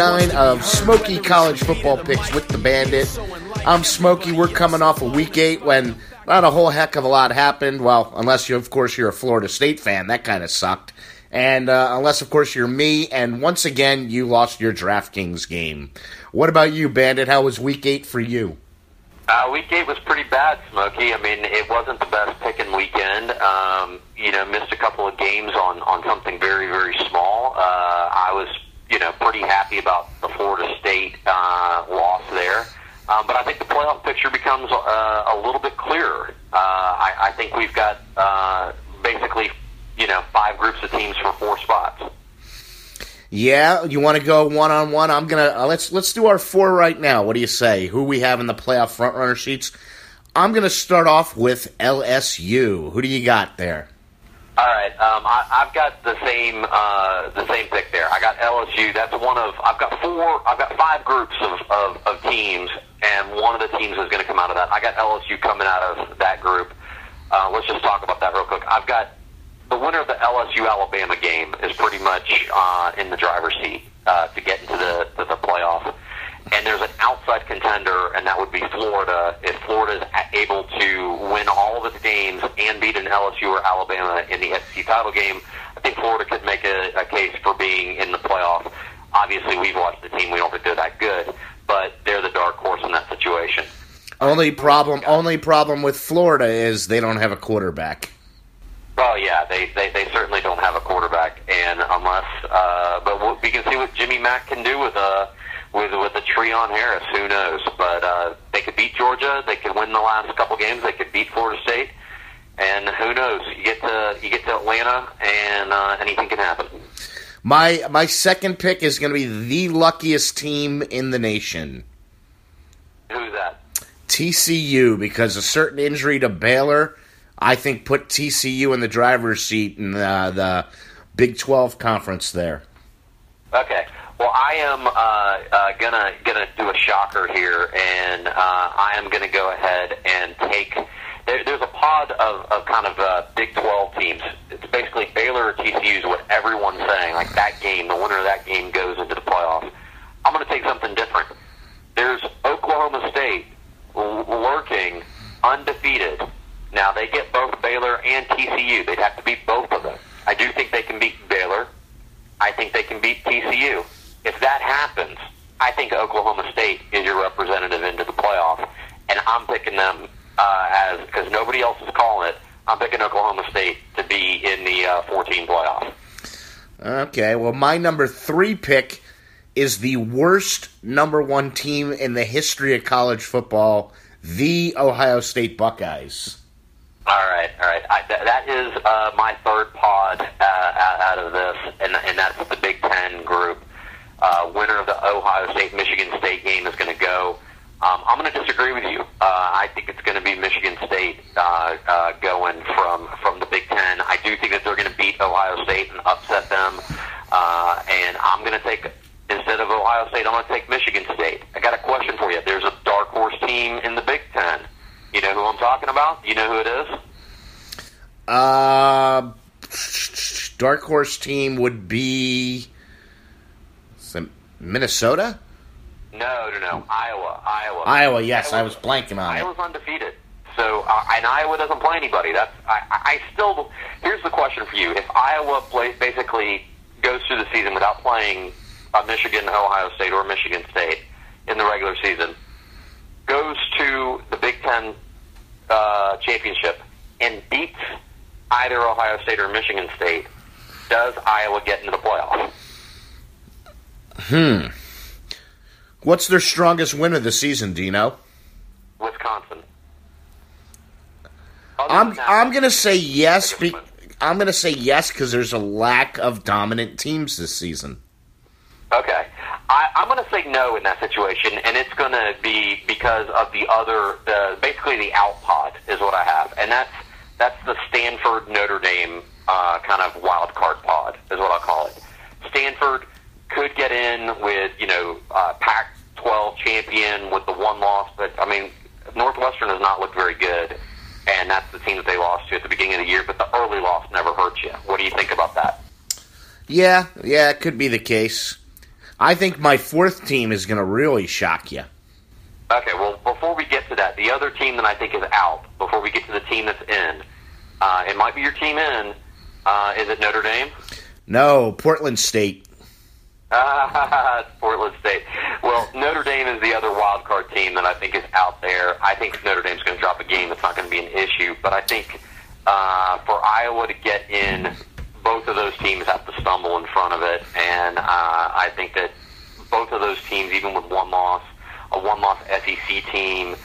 nine of. Smoky College Football Picks with the Bandit. I'm Smoky. We're coming off of week eight when not a whole heck of a lot happened. Well, unless you, of course, you're a Florida State fan, that kind of sucked. And uh, unless, of course, you're me, and once again, you lost your DraftKings game. What about you, Bandit? How was week eight for you? Uh, week eight was pretty bad, Smokey. I mean, it wasn't the best picking weekend. Um, you know, missed a couple of games on on something very very small. Uh, I was you know pretty happy about the Florida State uh, loss there. Um, but I think the playoff picture becomes uh, a little bit clearer. Uh, I, I think we've got uh, basically, you know, five groups of teams for four spots. Yeah, you want to go one on one? I'm gonna uh, let's let's do our four right now. What do you say? Who we have in the playoff front runner sheets? I'm gonna start off with LSU. Who do you got there? All right, um, I, I've got the same uh, the same pick there. I got LSU. That's one of I've got four. I've got five groups of, of, of teams, and one of the teams is going to come out of that. I got LSU coming out of that group. Uh, let's just talk about that real quick. I've got the winner of the LSU Alabama game is pretty much uh, in the driver's seat uh, to get into the to the playoff. And there's an outside contender, and that would be Florida. If Florida is able to win all of its games and beat an LSU or Alabama in the SEC title game, I think Florida could make a, a case for being in the playoff. Obviously, we've watched the team; we don't think they're that good, but they're the dark horse in that situation. Only problem, only problem with Florida is they don't have a quarterback. Well, yeah, they, they, they certainly don't have a quarterback, and unless, uh, but we'll- can see what Jimmy Mack can do with a with with a Treon Harris. Who knows? But uh, they could beat Georgia. They could win the last couple games. They could beat Florida State, and who knows? You get to you get to Atlanta, and uh, anything can happen. My my second pick is going to be the luckiest team in the nation, Who's that? TCU, because a certain injury to Baylor, I think, put TCU in the driver's seat in the, the Big Twelve conference there. Okay. Well, I am uh, uh, gonna gonna do a shocker here, and uh, I am gonna go ahead and take. There, there's a pod of, of kind of uh, Big 12 teams. It's basically Baylor or TCU is what everyone's saying. Like that game, the winner of that game goes into the playoffs. I'm to take something different. There's Oklahoma State lurking undefeated. Now they get both Baylor and TCU. They'd have to beat both of them. I do think they can beat Baylor. I think they can beat TCU. If that happens, I think Oklahoma State is your representative into the playoff, and I'm picking them uh, as because nobody else is calling it. I'm picking Oklahoma State to be in the uh, 14 playoff. Okay, well, my number three pick is the worst number one team in the history of college football, the Ohio State Buckeyes. All right, all right. I, th- that is uh, my third pod uh, out of this, and, and that's the Big Ten group. Uh, winner of the Ohio State Michigan State game is going to go. Um, I'm going to disagree with you. Uh, I think it's going to be Michigan State uh, uh, going from from the Big Ten. I do think that they're going to beat Ohio State and upset them. Uh, and I'm going to take instead of Ohio State, I'm going to take Michigan State. I got a question for you. There's a dark horse team in the Big Ten. You know who I'm talking about? You know who it is? Uh, dark horse team would be Minnesota, No, no, no. Iowa, Iowa. Iowa. Yes, I was blanking on it. Iowa's undefeated. So, uh, and Iowa doesn't play anybody. That's I, I still. Here's the question for you: If Iowa play, basically goes through the season without playing uh, Michigan, Ohio State, or Michigan State in the regular season, goes to the Big Ten uh, championship and beats either Ohio State or Michigan State, does Iowa get into the playoff? What's their strongest win of the season? Know? Wisconsin. Other I'm that, I'm gonna say yes. Be, I'm gonna say yes because there's a lack of dominant teams this season. Okay. I, I'm going to say no in that situation, and it's going to be because of the other, the basically the out pod is what I have, and that's that's the Stanford Notre Dame uh, kind of wild card pod is what I'll call it. Stanford could get in with you know uh, Pac-12 champion with the one loss, but I mean Northwestern has not looked very good, and that's the team that they lost to at the beginning of the year. But the early loss never hurts you. What do you think about that? Yeah, yeah, it could be the case. I think my fourth team is going to really shock you. Okay, well, before we get to that, the other team that I think is out, before we get to the team that's in, uh, it might be your team in. Uh, is it Notre Dame? No, Portland State. Ah, Portland State. Well, Notre Dame is the other wild card team that I think is out there. I think Notre Dame's going to drop a game. It's not going to be an issue. But I think uh, for Iowa to get in, both of those teams have to stumble in front of it. And uh, I think that both of those teams, even with one loss, a one-loss SEC team,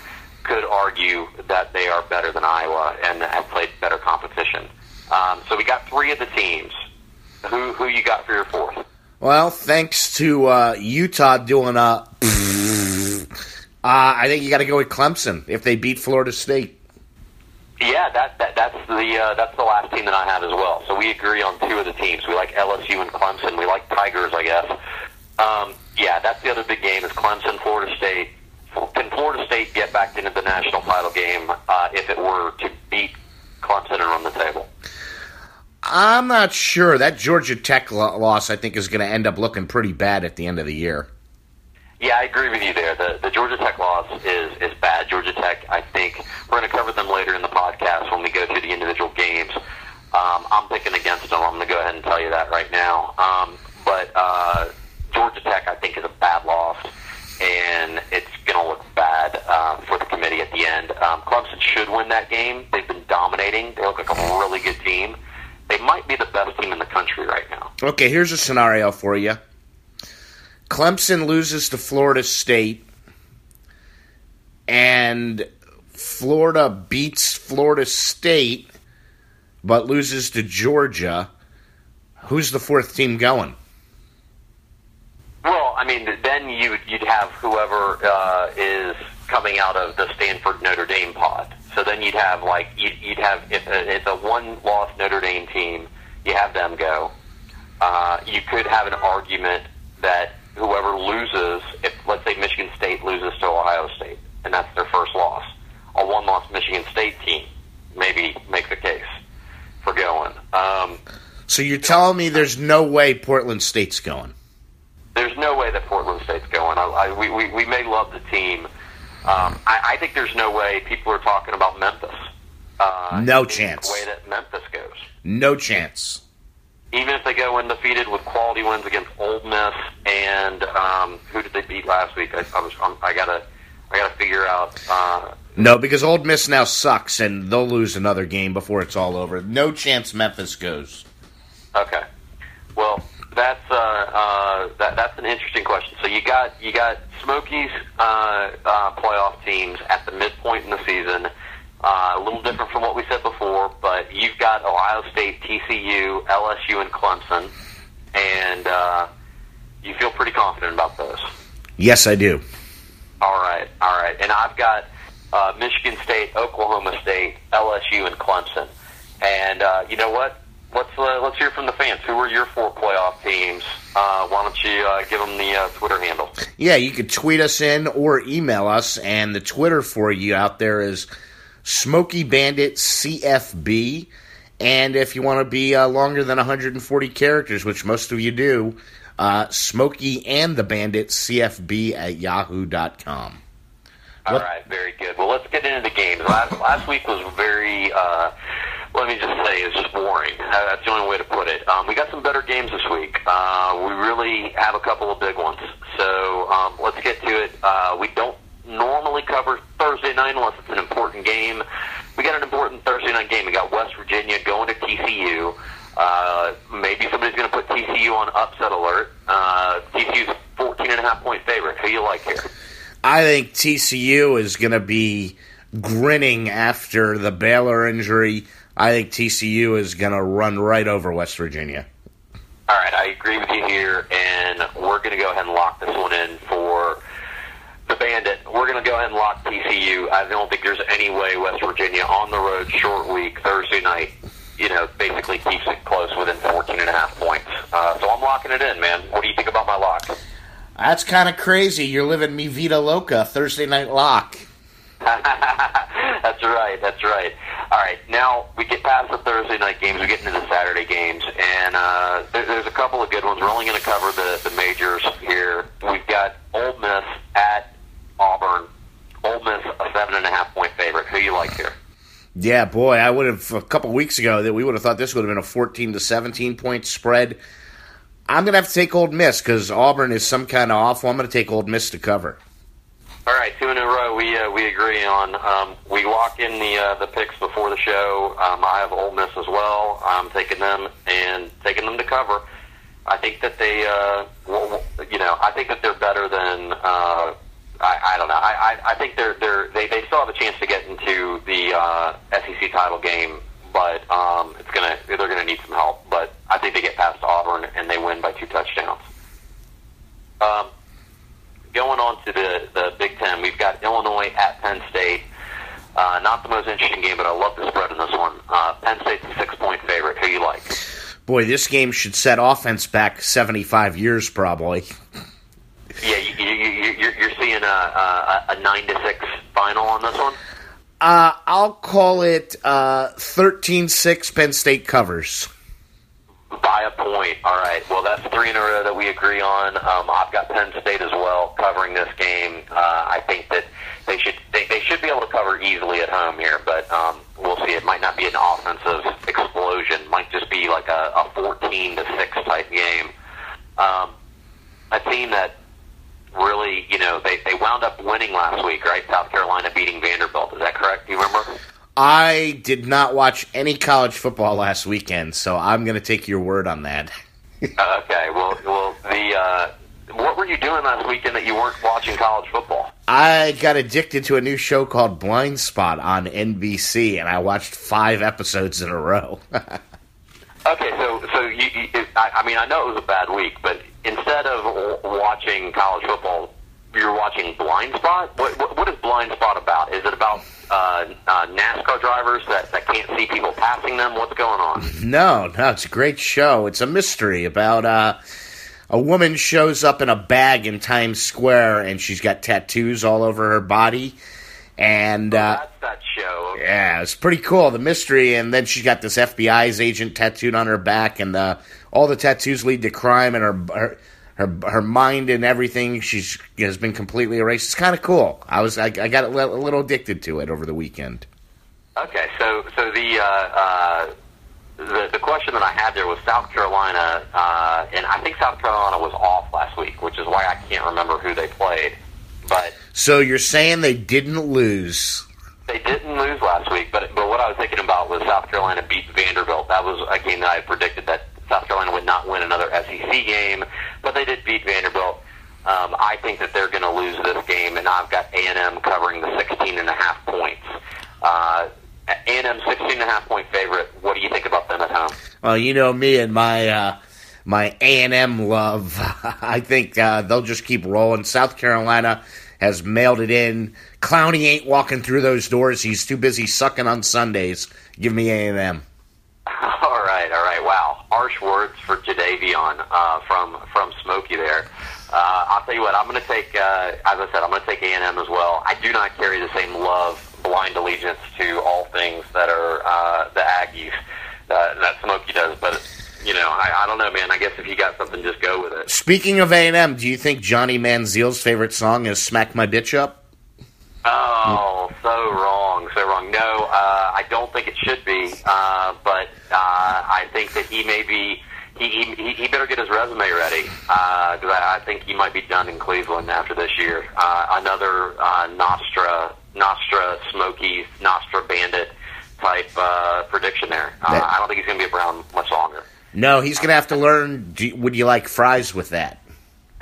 could argue that they are better than Iowa and have played better competition. Um, so we got three of the teams. Who who you got for your fourth? Well, thanks to uh, Utah doing a. Uh, I think you got to go with Clemson if they beat Florida State. Yeah, that, that that's the uh, that's the last team that I have as well. So we agree on two of the teams. We like LSU and Clemson. We like Tigers, I guess. Um, yeah, that's the other big game is Clemson, Florida State. Can Florida State get back into the national title game uh, if it were to beat Clemson and run the table? I'm not sure. That Georgia Tech lo- loss, I think, is going to end up looking pretty bad at the end of the year. Yeah, I agree with you there. The the Georgia Tech loss is is bad. Georgia Tech, I think we're going to cover them later in the podcast when we go through the individual games. Um, I'm picking against them. I'm going to go ahead and tell you that right now. Um, but uh, Georgia Tech, I think, is a bad loss, and it's going to look bad uh, for the committee at the end. Um, Clemson should win that game. They've been dominating. They look like a really good team. They might be the best team in the country right now. Okay, here's a scenario for you Clemson loses to Florida State, and Florida beats Florida State, but loses to Georgia. Who's the fourth team going? Well, I mean, then you'd you'd have whoever uh, is coming out of the Stanford Notre Dame pod. So then you'd have like you'd, you'd have if it's a one loss Notre Dame team, you have them go. Uh, you could have an argument that whoever loses, if let's say Michigan State loses to Ohio State, and that's their first loss, a one loss Michigan State team maybe make the case for going. Um, So you're telling me there's no way Portland State's going? there's no way that Portland State's going. I, I, we, we, we may love the team. Um, I, I think there's no way people are talking about Memphis. Uh, No chance. The way that Memphis goes. No chance. Even if they go undefeated with quality wins against Ole Miss and um, who did they beat last week? I, I was I'm, I gotta I gotta figure out. Uh, No, because Old Miss now sucks, and they'll lose another game before it's all over. No chance Memphis goes. Okay. Well, that's uh, uh, that, that's an interesting question. So you got you got Smokies uh, uh, playoff teams at the midpoint in the season. Uh, a little different from what we said before, but you've got Ohio State, TCU, LSU, and Clemson, and uh, you feel pretty confident about those. Yes, I do. All right, all right. And I've got uh, Michigan State, Oklahoma State, LSU, and Clemson. And uh, you know what? Let's uh, let's hear from the fans. Who are your four playoff teams? Uh, why don't you uh, give them the uh, Twitter handle? Yeah, you could tweet us in or email us, and the Twitter for you out there is Smoky Bandit CFB. And if you want to be uh, longer than 140 characters, which most of you do, uh, Smokey and the Bandit CFB at yahoo.com. All What- right, very good. Well, let's get into the games. Last last week was very. Let me just say, it's just boring. Uh, that's the only way to put it. Um, we got some better games this week. Uh, we really have a couple of big ones. So um, let's get to it. Uh, we don't normally cover Thursday night unless it's an important game. We got an important Thursday night game. We got West Virginia going to TCU. Uh, maybe somebody's going to put TCU on upset alert. Uh, TCU's 14 and a half point favorite. Who you like here? I think TCU is going to be grinning after the Baylor injury. I think TCU is going to run right over West Virginia. All right, I agree with you here, and we're going to go ahead and lock this one in for the Bandit. We're going to go ahead and lock TCU. I don't think there's any way West Virginia on the road, short week, Thursday night, you know, basically keeps it close within 14 and a half points. Uh, so I'm locking it in, man. What do you think about my lock? That's kind of crazy. You're living me Vita Loca Thursday night lock. that's right. That's right. All right. Now we get past the Thursday night games. We get into the Saturday games, and uh, there, there's a couple of good ones. We're only going to cover the the majors here. We've got Old Miss at Auburn. Old Miss a seven and a half point favorite. Who you like here? Yeah, boy, I would have a couple weeks ago that we would have thought this would have been a 14 to 17 point spread. I'm going to have to take Old Miss because Auburn is some kind of awful. I'm going to take Old Miss to cover. All right, two in a row. We uh, we agree on. Um, we lock in the uh, the picks before the show. Um, I have Ole Miss as well. I'm taking them and taking them to cover. I think that they, uh, well, you know, I think that they're better than. Uh, I, I don't know. I, I, I think they're they're they, they still have a chance to get into the uh, SEC title game, but um, it's gonna they're gonna need some help. But I think they get past Auburn and they win by two touchdowns. Um, going on to the, the Big Ten, we've got Illinois at Penn State. Uh, not the most interesting game, but I love the spread in this one. Uh, Penn State's a six point favorite. Who you like? Boy, this game should set offense back 75 years, probably. Yeah, you, you, you, you're, you're seeing a, a, a nine to six final on this one. Uh, I'll call it uh, 13-6 Penn State covers. By a point. All right. Well, that's three in a row that we agree on. Um, I've got Penn State as well covering this game. Uh, I think that they should they, they should be able to cover easily at home here, but um, we'll see. It might not be an offensive explosion. Might just be like a, a 14 to six type game. Um, a team that really, you know, they, they wound up winning last week, right? South Carolina beating Vanderbilt. Is that correct? Do you remember? I did not watch any college football last weekend, so I'm going to take your word on that. Uh, okay. Well, well, the uh, what were you doing last weekend that you weren't watching college football? I got addicted to a new show called Blindspot on NBC, and I watched five episodes in a row. Okay, so so you, you I, I mean, I know it was a bad week, but instead of watching college football, you're watching Blindspot. What, what, what is Blindspot about? Is it about uh, uh, NASCAR drivers that, that can't see people passing them? What's going on? no, no, it's a great show. It's a mystery about uh, a woman shows up in a bag in Times Square, and she's got tattoos all over her body. And uh, That's that show. Yeah, it's pretty cool. The mystery, and then she's got this FBI's agent tattooed on her back, and uh, all the tattoos lead to crime, and her her her, her mind and everything. She's has been completely erased. It's kind of cool. I was I, I got a li- a little addicted to it over the weekend. Okay, so so the uh, uh, the the question that I had there was South Carolina, uh, and I think South Carolina was off last week, which is why I can't remember who they played. But So you're saying they didn't lose? They didn't lose last week, but but what I was thinking about was South Carolina beat Vanderbilt. That was a game that I predicted that South Carolina would not win another SEC game, they did beat Vanderbilt. Um, I think that they're going to lose this game, and I've got A&M covering the 16 and a half points. Uh, A&M 16 and a half point favorite. What do you think about them at home? Well, you know me and my uh, my A and M love. I think uh, they'll just keep rolling. South Carolina has mailed it in. Clowney ain't walking through those doors. He's too busy sucking on Sundays. Give me A and M. All right, all right. Wow, harsh words for Jadeveon uh, from from Smokey there. Uh, I'll tell you what. I'm going to take, uh, as I said, I'm going to take A and M as well. I do not carry the same love, blind allegiance to all things that are uh, the Aggies uh, that Smokey does. But you know, I, I don't know, man. I guess if you got something, just go with it. Speaking of A and M, do you think Johnny Manziel's favorite song is "Smack My Bitch Up"? Oh, so wrong, so wrong. No, uh, I don't think it should be. Uh, but uh, I think that he may be. He, he, he better get his resume ready because I, I think he might be done in Cleveland after this year. Uh, another uh, Nostra, Nostra Smokies, Nostra Bandit type uh, prediction there. Uh, That- I don't think he's going to be around much longer. No, he's gonna have to learn. Do, would you like fries with that?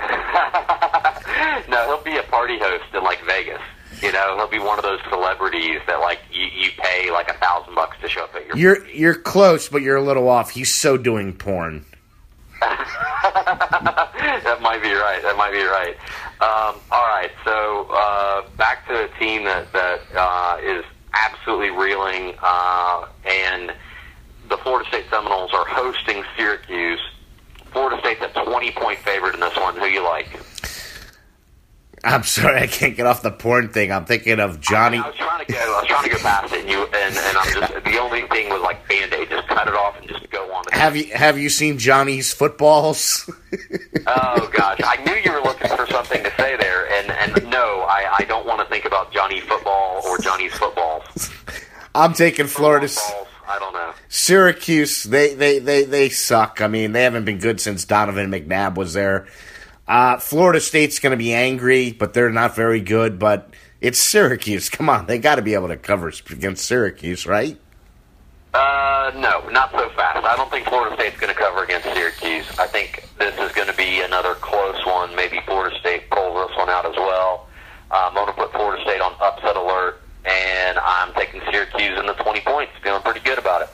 no, he'll be a party host in like Vegas. You know, he'll be one of those celebrities that like you, you pay like a thousand bucks to show up at your. You're you're close, but you're a little off. He's so doing porn. that might be right. That might be right. Um, all right, so uh, back to a team that that uh, is absolutely reeling, uh, and the Florida State Seminoles are hosting Syracuse. Florida State's a twenty-point favorite in this one. Who you like? I'm sorry, I can't get off the porn thing. I'm thinking of Johnny. I was trying to go. I was trying to go past it, and you and, and I'm just the only thing was like band aid. Just cut it off and just go on. Have you have you seen Johnny's footballs? Oh gosh, I knew you were looking for something to say there, and and no, I I don't want to think about Johnny football or Johnny's footballs. I'm taking Florida. Footballs, I don't know. Syracuse, they, they, they, they suck. I mean, they haven't been good since Donovan McNabb was there. Uh, Florida State's going to be angry, but they're not very good. But it's Syracuse. Come on, they got to be able to cover against Syracuse, right? Uh, no, not so fast. I don't think Florida State's going to cover against Syracuse. I think this is going to be another close one. Maybe Florida State pulls this one out as well. Uh, I'm going to put Florida State on upset alert, and I'm taking Syracuse in the 20 points. Feeling pretty good about it.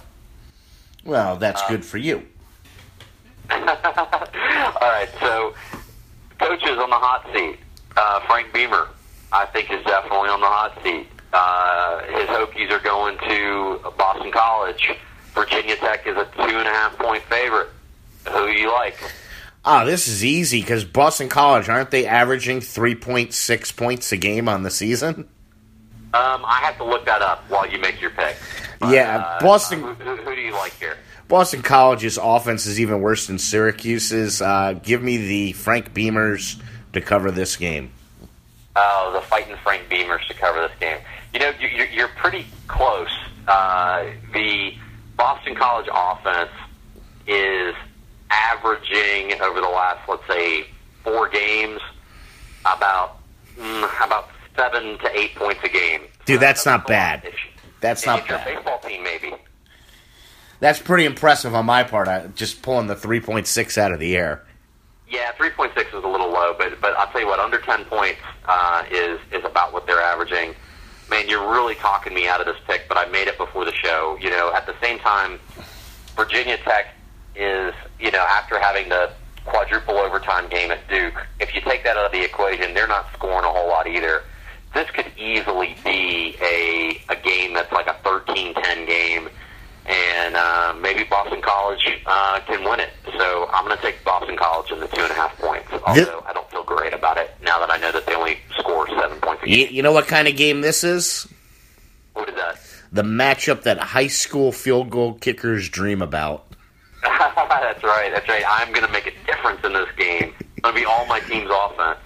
Well, that's good for you. All right, so coaches on the hot seat. Uh, Frank Beamer, I think, is definitely on the hot seat. Uh, his Hokies are going to Boston College. Virginia Tech is a two and a half point favorite. Who do you like? Oh, this is easy because Boston College aren't they averaging three point six points a game on the season? Um, I have to look that up while you make your pick. But, Yeah, uh, Boston- uh, who, who do you like here? Boston College's offense is even worse than Syracuse's. Uh, give me the Frank Beamers to cover this game. Oh, the fighting Frank Beamers to cover this game. You know, you- you're, you're pretty close. Uh, the Boston College offense is averaging over the last, let's say, four games about mm, about seven to eight points a game. Dude, that's not bad. That's if not bad. baseball team, maybe. That's pretty impressive on my part. I, just pulling the three point six out of the air. Yeah, three point six is a little low, but but I'll tell you what, under ten points uh, is is about what they're averaging. Man, you're really talking me out of this pick, but I made it before the show. You know, at the same time, Virginia Tech is you know after having the quadruple overtime game at Duke. If you take that out of the equation, they're not scoring a whole lot either. This could easily be a a game that's like a 13-10 game and uh, maybe Boston College uh, can win it. So I'm going to take Boston College in the two and a half points. Although I don't feel great about it now that I know that they only score seven points a You, you know what kind of game this is? What is that? The matchup that high school field goal kickers dream about. that's right. That's right. I'm going to make a difference in this game. It's going to be all my team's offense.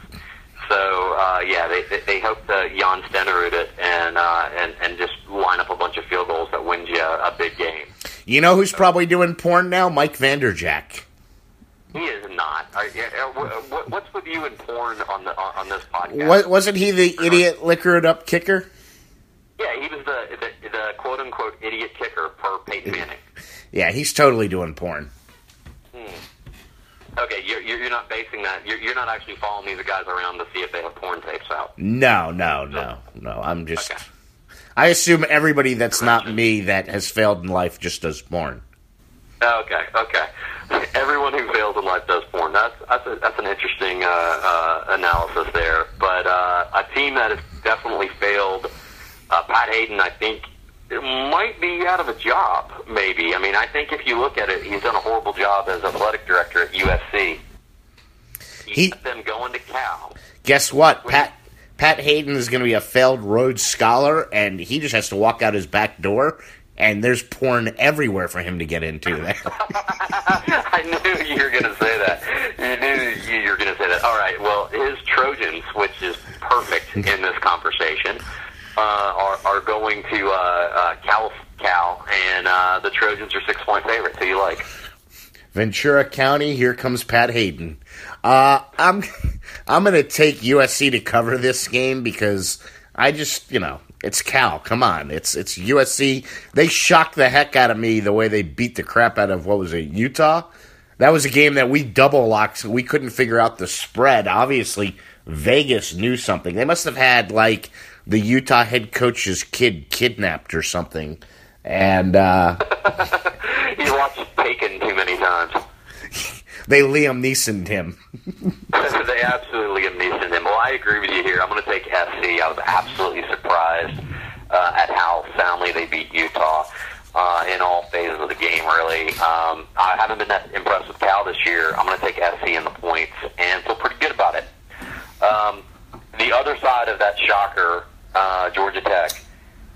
So uh, yeah, they, they they hope to Jan Stenerud it and uh, and and just line up a bunch of field goals that wins you a, a big game. You know who's probably doing porn now? Mike Vanderjagt. He is not. Uh, wh- what's with you and porn on the on, this podcast? Wa- Wasn't he the idiot liquor it up kicker? Yeah, he was the the, the quote unquote idiot kicker per Peyton Manning. Yeah, he's totally doing porn. Okay, you're you're not basing that. You're you're not actually following these guys around to see if they have porn tapes out. No, no, no, no. I'm just. Okay. I assume everybody that's not me that has failed in life just does porn. Okay, okay. Everyone who fails in life does porn. That's that's a, that's an interesting uh, uh, analysis there. But uh, a team that has definitely failed, uh, Pat Haden, I think, might be out of a job. Maybe. I mean, I think if you look at it, he's done a horrible job as athletic director at USC. He, He- got them going to Cal. Guess what? Pat Pat Haden is going to be a failed Rhodes Scholar, and he just has to walk out his back door, and there's porn everywhere for him to get into. There. I knew you were going to say that. You knew you were going to say that. All right. Well, his Trojans, which is perfect in this conversation, uh, are are going to uh, uh, Cal, Cal, and uh, the Trojans are six point favorites. Who you like? Ventura County, here comes Pat Haden. Uh, I'm I'm going to take USC to cover this game because I just, you know, it's Cal. Come on, it's it's USC. They shocked the heck out of me the way they beat the crap out of what was it, Utah. That was a game that we double locked. So we couldn't figure out the spread. Obviously, Vegas knew something. They must have had like the Utah head coach's kid kidnapped or something. And uh, You watched Taken too many times. they Liam Neeson him. they absolutely Liam Neeson him. Well, I agree with you here. I'm going to take SC. I was absolutely surprised uh, at how soundly they beat Utah uh, in all phases of the game. Really, um, I haven't been that impressed with Cal this year. I'm going to take SC in the points and feel pretty good about it. Um, the other side of that shocker, uh, Georgia Tech.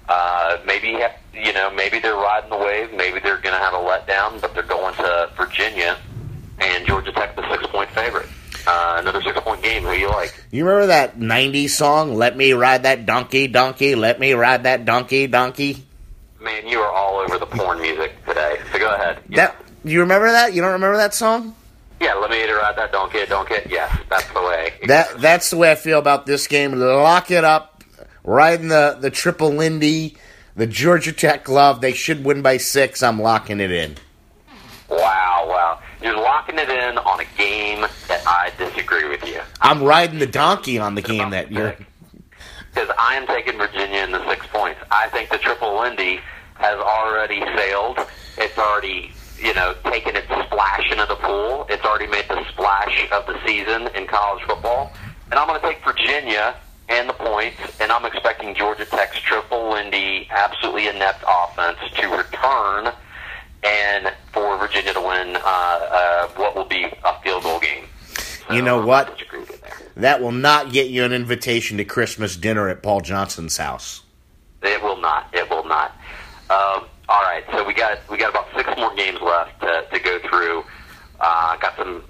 Uh, maybe you know, maybe they're riding the wave. Maybe they're going to have a letdown, but they're going to Virginia, and Georgia Tech the six point favorite. Uh, another six point game. Who you like? You remember that '90s song? Let me ride that donkey, donkey. Let me ride that donkey, donkey. Man, you are all over the porn music today. So go ahead. That you remember that? You don't remember that song? Yeah, let me ride that donkey, donkey. Yes, that's the way. That that's the way I feel about this game. Lock it up riding the, the triple Lindy, the Georgia Tech glove. They should win by six. I'm locking it in. Wow, wow. You're locking it in on a game that I disagree with you. I'm riding the donkey on the game that you're. Because I am taking Virginia in the six points. I think the triple Lindy has already sailed. It's already, you know, taken its splash into the pool. It's already made the splash of the season in college football. And I'm going to take Virginia and the points, and I'm expecting Georgia Tech's triple Lindy, absolutely inept offense to return, and for Virginia to win uh, uh, what will be a field goal game. So you know what? That will not get you an invitation to Christmas dinner at Paul Johnson's house. It will not. It will not. Um, all right, so we got we got about six more games left to, to go through. Uh, got some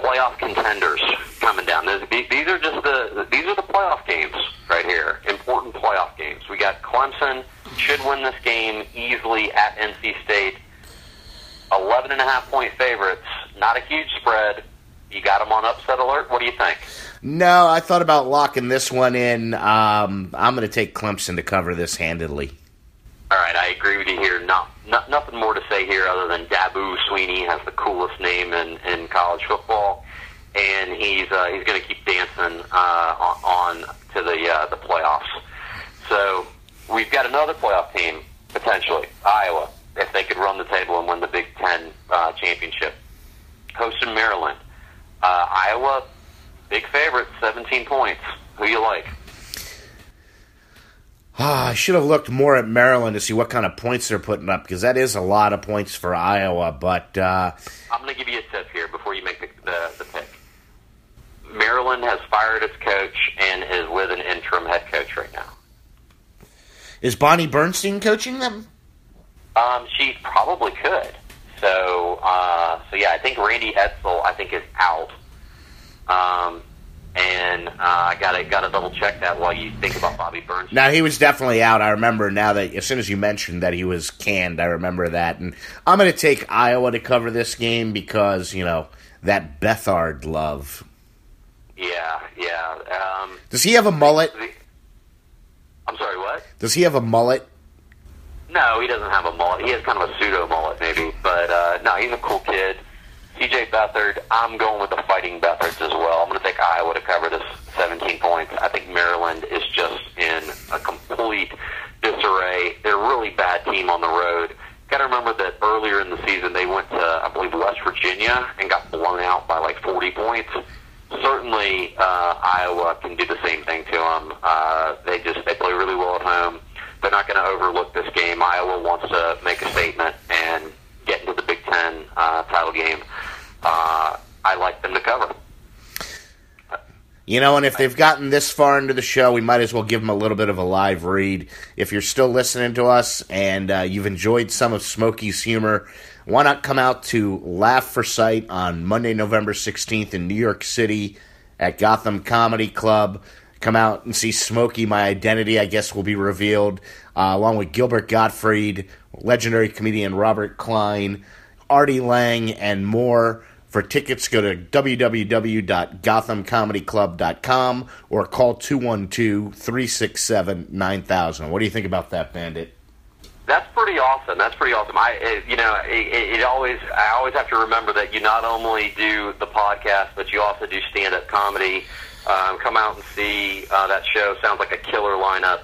playoff contenders coming down. These are just the these are the playoff games right here. Important playoff games. We got Clemson should win this game easily at NC State. Eleven and a half point favorites. Not a huge spread. You got them on upset alert. What do you think? No, I thought about locking this one in. Um, I'm going to take Clemson to cover this handedly. All right, I agree with you here. Not, not nothing more to say here other than Dabo Swinney has the coolest name in, in college football, and he's uh, he's going to keep dancing uh, on, on to the uh, the playoffs. So we've got another playoff team potentially, Iowa, if they could run the table and win the Big Ten uh, championship. Hosting Maryland, uh, Iowa, big favorite, 17 points. Who you like? Ah, I should have looked more at Maryland to see what kind of points they're putting up because that is a lot of points for Iowa. But uh, I'm going to give you a tip here before you make the, the, the pick. Maryland has fired its coach and is with an interim head coach right now. Is Bonnie Bernstein coaching them? Um, she probably could. So, uh, so yeah, I think Randy Edsall, I think, is out. Um, and uh, I gotta gotta double check that while you think about Bobby Burns. Now he was definitely out. I remember now that as soon as you mentioned that he was canned, I remember that, and I'm going to take Iowa to cover this game because you know that Beathard love. Yeah, yeah. Um, Does he have a mullet? I'm sorry, what? Does he have a mullet? No, he doesn't have a mullet. He has kind of a pseudo mullet, maybe, but uh, no, he's a cool kid. CJ Beathard, I'm going with the fighting Beathards as well. I'm going to take Iowa to cover this 17 points. I think Maryland is just in a complete disarray. They're a really bad team on the road. Got to remember that earlier in the season they went to, I believe, West Virginia and got blown out by like 40 points. Certainly, uh, Iowa can do the same thing to them. Uh, they just they play really well at home. They're not going to overlook this game. Iowa wants to make a statement and get into the Big Ten uh, title game. Uh, I like them to cover. You know, and if they've gotten this far into the show, we might as well give them a little bit of a live read. If you're still listening to us and uh, you've enjoyed some of Smokey's humor, why not come out to Laugh for Sight on Monday, November 16th in New York City at Gotham Comedy Club? Come out and see Smokey. My identity, I guess, will be revealed, uh, along with Gilbert Gottfried, legendary comedian Robert Klein, Artie Lange, and more. For tickets, go to www.gothamcomedyclub.com or call 212 367 9000. What do you think about that, Bandit? That's pretty awesome. That's pretty awesome. I, it, you know, it, it always, I always have to remember that you not only do the podcast, but you also do stand-up comedy. Um, come out and see uh, that show. Sounds like a killer lineup.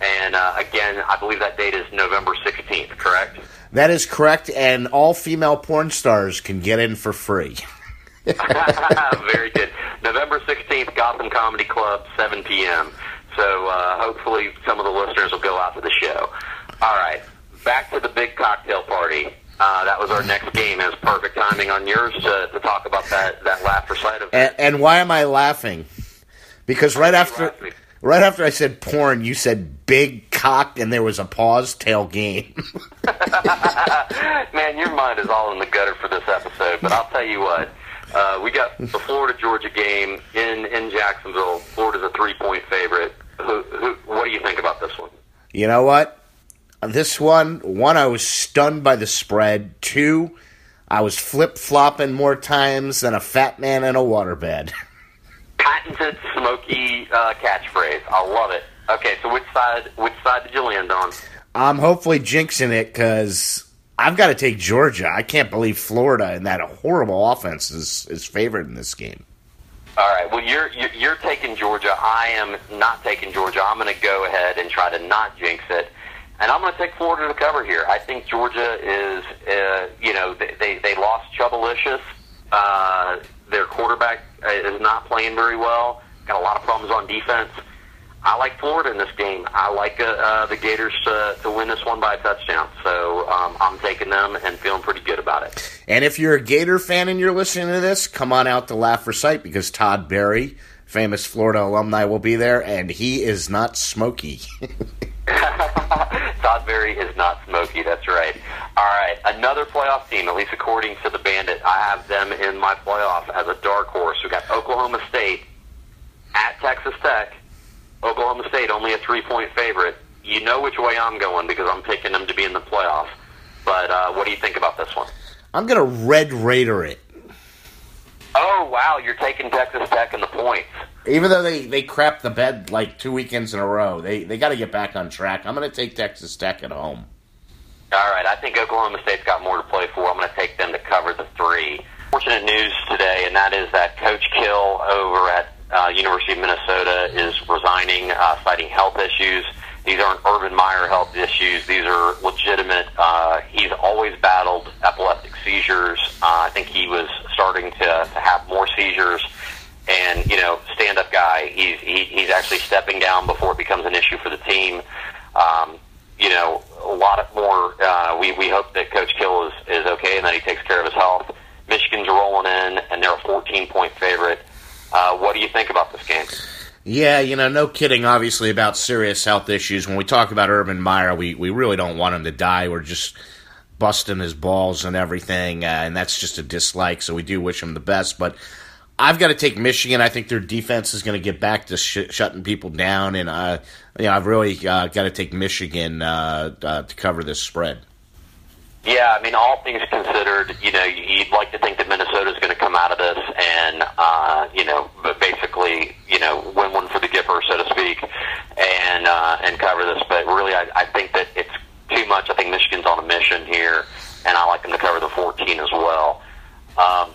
And uh, again, I believe that date is November 16th, correct? That is correct, and all female porn stars can get in for free. Very good. November 16th, Gotham Comedy Club, 7 p.m. So uh, hopefully some of the listeners will go out to the show. All right, back to the big cocktail party. Uh, that was our next game. It was perfect timing on yours to, to talk about that, that laugh for sight event. And, and why am I laughing? Because right after laughing? Right after I said porn, you said big cock, and there was a pause tail game. Man, your mind is all in the gutter for this episode, but I'll tell you what. Uh, we got the Florida Georgia game in in Jacksonville. Florida's a three point favorite. Who, who, what do you think about this one? you know what? This one, one, I was stunned by the spread. Two, I was flip flopping more times than a fat man in a waterbed. Patented smoky uh, catchphrase. I love it. Okay, so which side which side did you land on? I'm hopefully jinxing it because I've got to take Georgia. I can't believe Florida and that horrible offense is, is favored in this game. All right. Well, you're you're, you're taking Georgia. I am not taking Georgia. I'm going to go ahead and try to not jinx it, and I'm going to take Florida to cover here. I think Georgia is, uh, you know, they they, they lost Chubalicious. Uh, their quarterback uh, is not playing very well. Got a lot of problems on defense. I like Florida in this game. I like uh, uh, the Gators to, to win this one by a touchdown. So um, I'm taking them and feeling pretty good about it. And if you're a Gator fan and you're listening to this, come on out to Laugh for Sight because Todd Barry, famous Florida alumni, will be there, and he is not smoky. Todd Barry is not smoky. That's right. All right, another playoff team, at least according to the Bandit. I have them in my playoff as a dark horse. We got Oklahoma State at Texas Tech. Oklahoma State only a three-point favorite. You know which way I'm going because I'm picking them to be in the playoff. But uh, what do you think about this one? I'm going to Red Raider it. Oh wow, you're taking Texas Tech in the points. Even though they, they crapped the bed like two weekends in a row, they, they got to get back on track. I'm going to take Texas Tech at home. All right, I think Oklahoma State's got more to play for. I'm going to take them to cover the three. Fortunate news today, and that is that Coach Kill over at uh, University of Minnesota is resigning, uh, citing health issues. These aren't Urban Meyer health issues. These are legitimate. Uh, he's always battled epileptic seizures. Uh, I think he was starting to, to have more seizures. And you know, stand-up guy. He's he, he's actually stepping down before it becomes an issue for the team. Um, you know, a lot of more. Uh, we we hope that Coach Kill is is okay and that he takes care of his health. Michigan's rolling in, and they're a 14-point favorite. Uh, what do you think about this game? Yeah, you know, no kidding, obviously, about serious health issues. When we talk about Urban Meyer, we, we really don't want him to die. We're just busting his balls and everything, uh, and that's just a dislike, so we do wish him the best. But I've got to take Michigan. I think their defense is going to get back to sh- shutting people down, and uh, you know, I've really uh, got to take Michigan uh, uh, to cover this spread. Yeah, I mean, all things considered, you know, you'd like to think that Minnesota's going to come out of this and, uh, you know, basically, you know, win one for the Gipper, so to speak, and uh, and cover this. But really, I, I think that it's too much. I think Michigan's on a mission here, and I like them to cover the 14 as well. Um,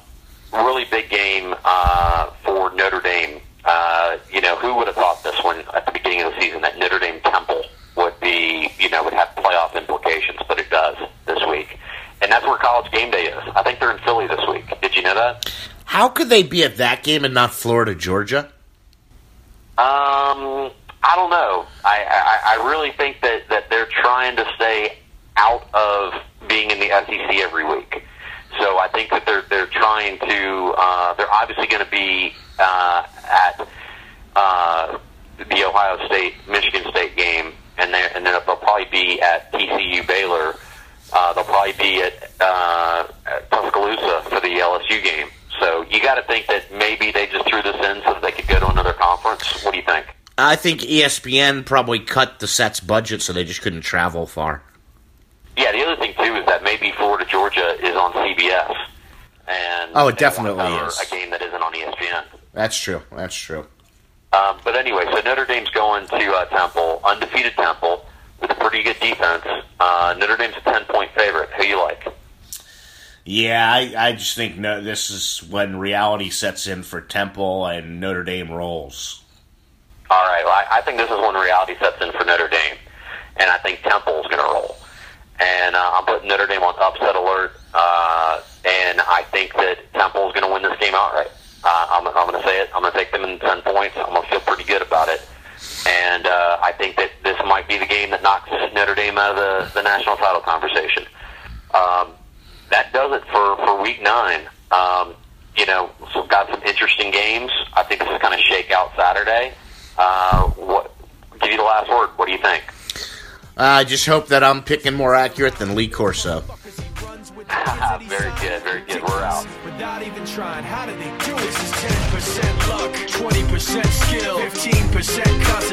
really big game uh, for Notre Dame. Uh, you know, who would have thought this one at the beginning of the season that Notre Dame Temple be, you know, would have playoff implications, but it does this week. And that's where college game day is. I think they're in Philly this week. Did you know that? How could they be at that game and not Florida, Georgia? Um, I don't know. I, I, I really think that, that they're trying to stay out of being in the SEC every week. So I think that they're they're trying to. Uh, they're obviously going to be uh, at uh, the Ohio State Michigan State game, and they and then they'll probably be at TCU Baylor. Uh, they'll probably be at, uh, at Tuscaloosa for the LSU game. So you got to think that maybe they just threw this in so that they could go to another conference. What do you think? I think ESPN probably cut the set's budget so they just couldn't travel far. Yeah, the other thing too is that maybe Florida Georgia is on CBS, and Oh, it definitely is. a game that isn't on ESPN. That's true. That's true. Um, but anyway, so Notre Dame's going to uh, Temple, undefeated Temple, with a pretty good defense. Uh, Notre Dame's a ten point favorite. Who you like? Yeah, I, I just think no, this is when reality sets in for Temple and Notre Dame rolls. All right, well, I, I think this is when reality sets in for Notre Dame, and I think Temple's going to roll. And uh, I'm putting Notre Dame on upset alert, uh, and I think that Temple's going to win this game outright. Uh, I'm, I'm going to say it. I'm going to take them in 10 points. I'm going to feel pretty good about it. And uh, I think that this might be the game that knocks Notre Dame out of the, the national title conversation. Um, that does it for, for week nine. Um, you know, so got some interesting games. I think this is kind of shakeout Saturday. Uh, what, give you the last word. What do you think? I just hope that I'm picking more accurate than Lee Corso. 15% concentrated